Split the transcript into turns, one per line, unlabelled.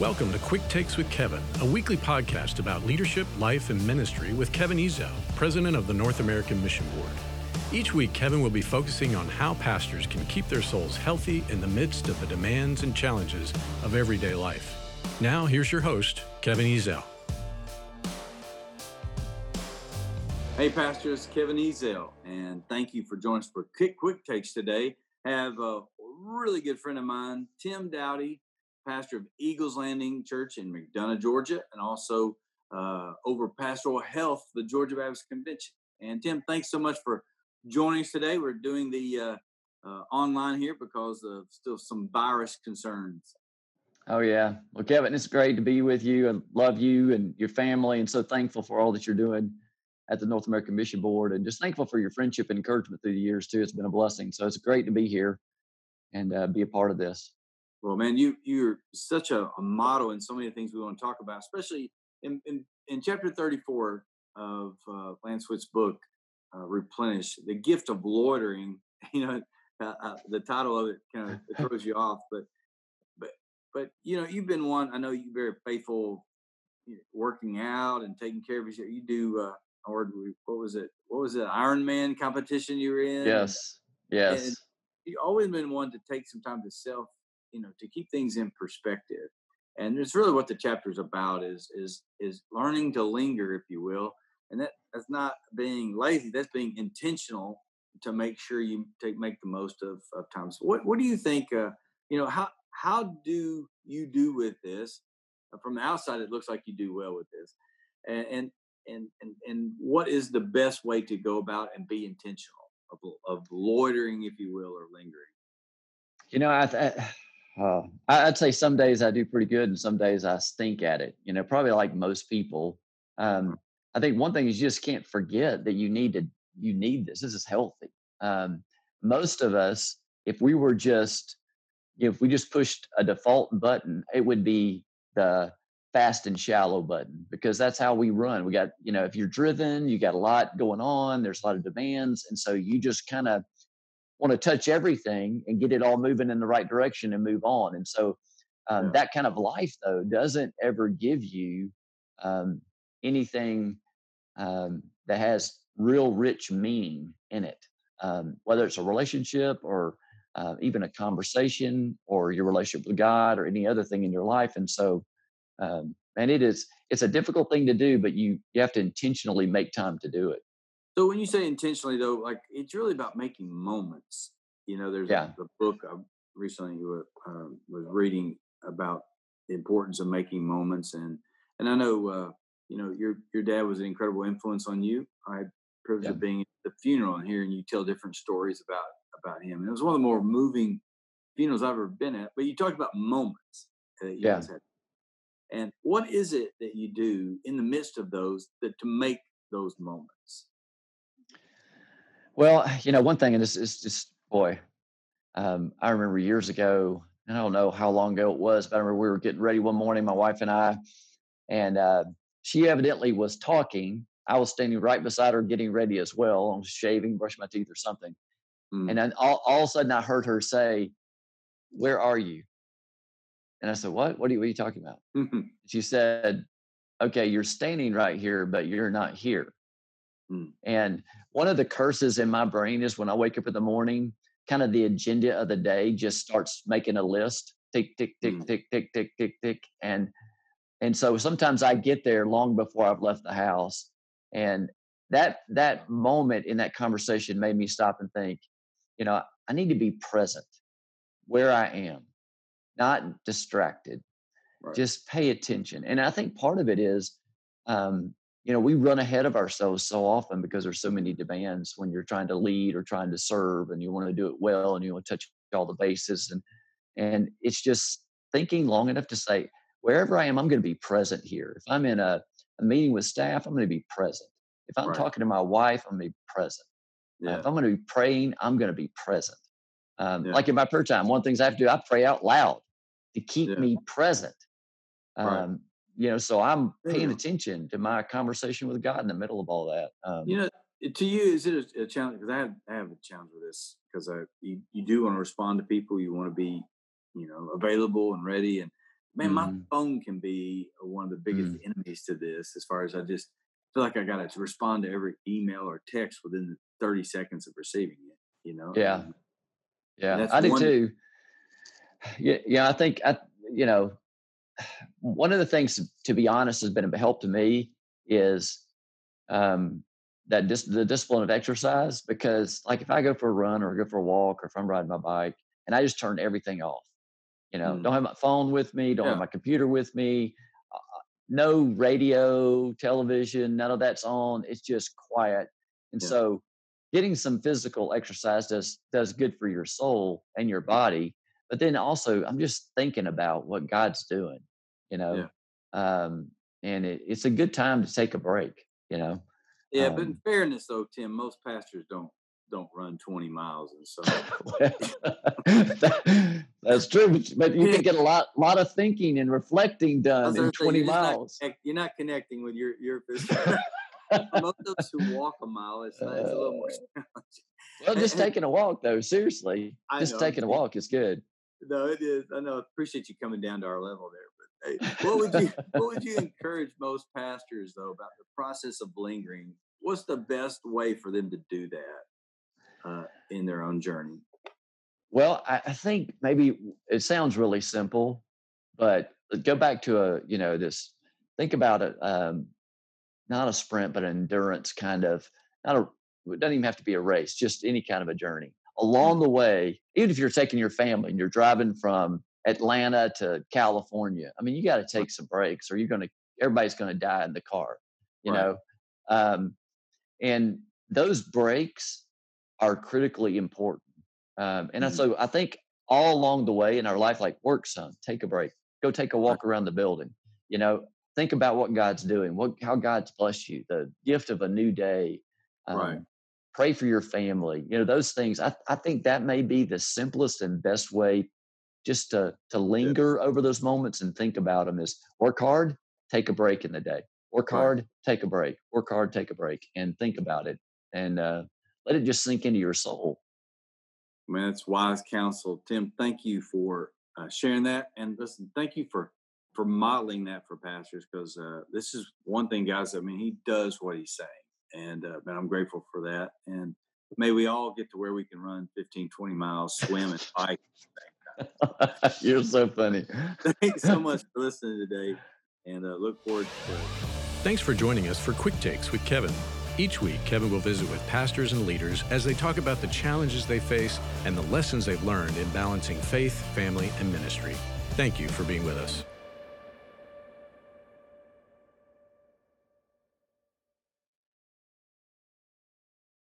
Welcome to Quick Takes with Kevin, a weekly podcast about leadership, life, and ministry with Kevin Ezell, president of the North American Mission Board. Each week, Kevin will be focusing on how pastors can keep their souls healthy in the midst of the demands and challenges of everyday life. Now, here's your host, Kevin Ezell.
Hey, pastors, Kevin Ezell, and thank you for joining us for Quick Quick Takes today. Have a really good friend of mine, Tim Dowdy, pastor of Eagles Landing Church in McDonough, Georgia, and also uh, over pastoral health, the Georgia Baptist Convention. And Tim, thanks so much for joining us today. We're doing the uh, uh, online here because of still some virus concerns.
Oh yeah, well, Kevin, it's great to be with you. I love you and your family, and so thankful for all that you're doing at the North American Mission Board, and just thankful for your friendship and encouragement through the years too. It's been a blessing. So it's great to be here and uh, be a part of this.
Well, man, you you're such a, a, model in so many things we want to talk about, especially in in, in chapter 34 of uh, book, uh, "Replenish," the gift of loitering. You know, uh, uh, the title of it kind of throws you off, but but but you know, you've been one. I know you're very faithful, you know, working out and taking care of yourself. You do. Uh, or what was it? What was it? Ironman competition you were in?
Yes. Yes. And
you always been one to take some time to self you know to keep things in perspective and it's really what the chapter is about is is is learning to linger if you will and that that's not being lazy that's being intentional to make sure you take make the most of, of time. So what, what do you think uh, you know how how do you do with this? Uh, from the outside it looks like you do well with this and and and and, and what is the best way to go about and be intentional of, of loitering if you will or lingering?
You know i, I uh, I'd say some days I do pretty good, and some days I stink at it. You know, probably like most people. Um, I think one thing is you just can't forget that you need to you need this. This is healthy. Um, most of us, if we were just if we just pushed a default button, it would be the fast and shallow button because that's how we run. We got, you know, if you're driven, you got a lot going on, there's a lot of demands. And so you just kind of want to touch everything and get it all moving in the right direction and move on. And so um, yeah. that kind of life, though, doesn't ever give you um, anything um, that has real rich meaning in it, um, whether it's a relationship or uh, even a conversation or your relationship with God or any other thing in your life. And so, um, and it is it's a difficult thing to do, but you you have to intentionally make time to do it.
So when you say intentionally, though, like it's really about making moments. You know, there's yeah. a, a, book I recently uh, was reading about the importance of making moments, and and I know uh, you know your your dad was an incredible influence on you. I had privilege yeah. of being at the funeral and hearing you tell different stories about about him. And it was one of the more moving funerals I've ever been at. But you talked about moments that you yeah. guys had. And what is it that you do in the midst of those that to make those moments?
Well, you know, one thing, and this is just boy, um, I remember years ago, and I don't know how long ago it was, but I remember we were getting ready one morning, my wife and I, and uh, she evidently was talking. I was standing right beside her, getting ready as well. I was shaving, brushing my teeth, or something. Mm. And then all, all of a sudden, I heard her say, "Where are you?" And I said, "What? What are you, what are you talking about?" She said, "Okay, you're standing right here, but you're not here." Mm. And one of the curses in my brain is when I wake up in the morning, kind of the agenda of the day just starts making a list tick tick tick mm. tick tick tick tick tick and and so sometimes I get there long before I've left the house and that that moment in that conversation made me stop and think you know I need to be present where I am not distracted right. just pay attention and I think part of it is um, you know we run ahead of ourselves so often because there's so many demands when you're trying to lead or trying to serve and you want to do it well and you want to touch all the bases and and it's just thinking long enough to say wherever i am i'm going to be present here if i'm in a, a meeting with staff i'm going to be present if i'm right. talking to my wife i'm going to be present yeah. uh, if i'm going to be praying i'm going to be present um, yeah. like in my prayer time one of the things i have to do i pray out loud to keep yeah. me present um, right you know so i'm paying attention to my conversation with god in the middle of all that
um, you know to you is it a, a challenge because I have, I have a challenge with this because I you, you do want to respond to people you want to be you know available and ready and man, mm-hmm. my phone can be one of the biggest mm-hmm. enemies to this. As far as I just feel like I got to respond to every email or text within 30 seconds of receiving it. You know?
Yeah, yeah, I do one, too. Yeah, yeah, I think I, you know, one of the things, to be honest, has been a help to me is um, that dis- the discipline of exercise. Because, like, if I go for a run or go for a walk, or if I'm riding my bike, and I just turn everything off, you know, mm. don't have my phone with me, don't yeah. have my computer with me, uh, no radio, television, none of that's on. It's just quiet, and yeah. so getting some physical exercise does does good for your soul and your body but then also i'm just thinking about what god's doing you know yeah. um and it, it's a good time to take a break you know
yeah um, but in um fairness though tim most pastors don't don't run 20 miles and so
that, that's true but, but you can get a lot lot of thinking and reflecting done in 20
you're
miles.
not, you're not connecting with your your most of us who walk a mile it's, it's a little more uh,
well just taking a walk though seriously I just know, taking a walk is good
no, it is. I know. Appreciate you coming down to our level there. But hey, what would you what would you encourage most pastors though about the process of lingering? What's the best way for them to do that uh, in their own journey?
Well, I, I think maybe it sounds really simple, but go back to a you know this. Think about it. Um, not a sprint, but an endurance kind of. Not a. It doesn't even have to be a race. Just any kind of a journey along the way, even if you're taking your family and you're driving from Atlanta to California, I mean, you got to take some breaks or you're going to, everybody's going to die in the car, you right. know? Um, and those breaks are critically important. Um, and mm-hmm. so I think all along the way in our life, like work, son, take a break, go take a walk around the building, you know, think about what God's doing, what, how God's blessed you, the gift of a new day.
Um, right
pray for your family you know those things i, I think that may be the simplest and best way just to to linger over those moments and think about them is work hard take a break in the day. Work hard take a break. Work hard take a break and think about it and uh, let it just sink into your soul.
Man that's wise counsel. Tim thank you for uh, sharing that and listen thank you for for modeling that for pastors because uh, this is one thing guys i mean he does what he's saying and uh, man, I'm grateful for that. And may we all get to where we can run 15, 20 miles, swim, and bike.
You're so funny.
Thanks so much for listening today, and uh, look forward to it.
Thanks for joining us for Quick Takes with Kevin. Each week, Kevin will visit with pastors and leaders as they talk about the challenges they face and the lessons they've learned in balancing faith, family, and ministry. Thank you for being with us.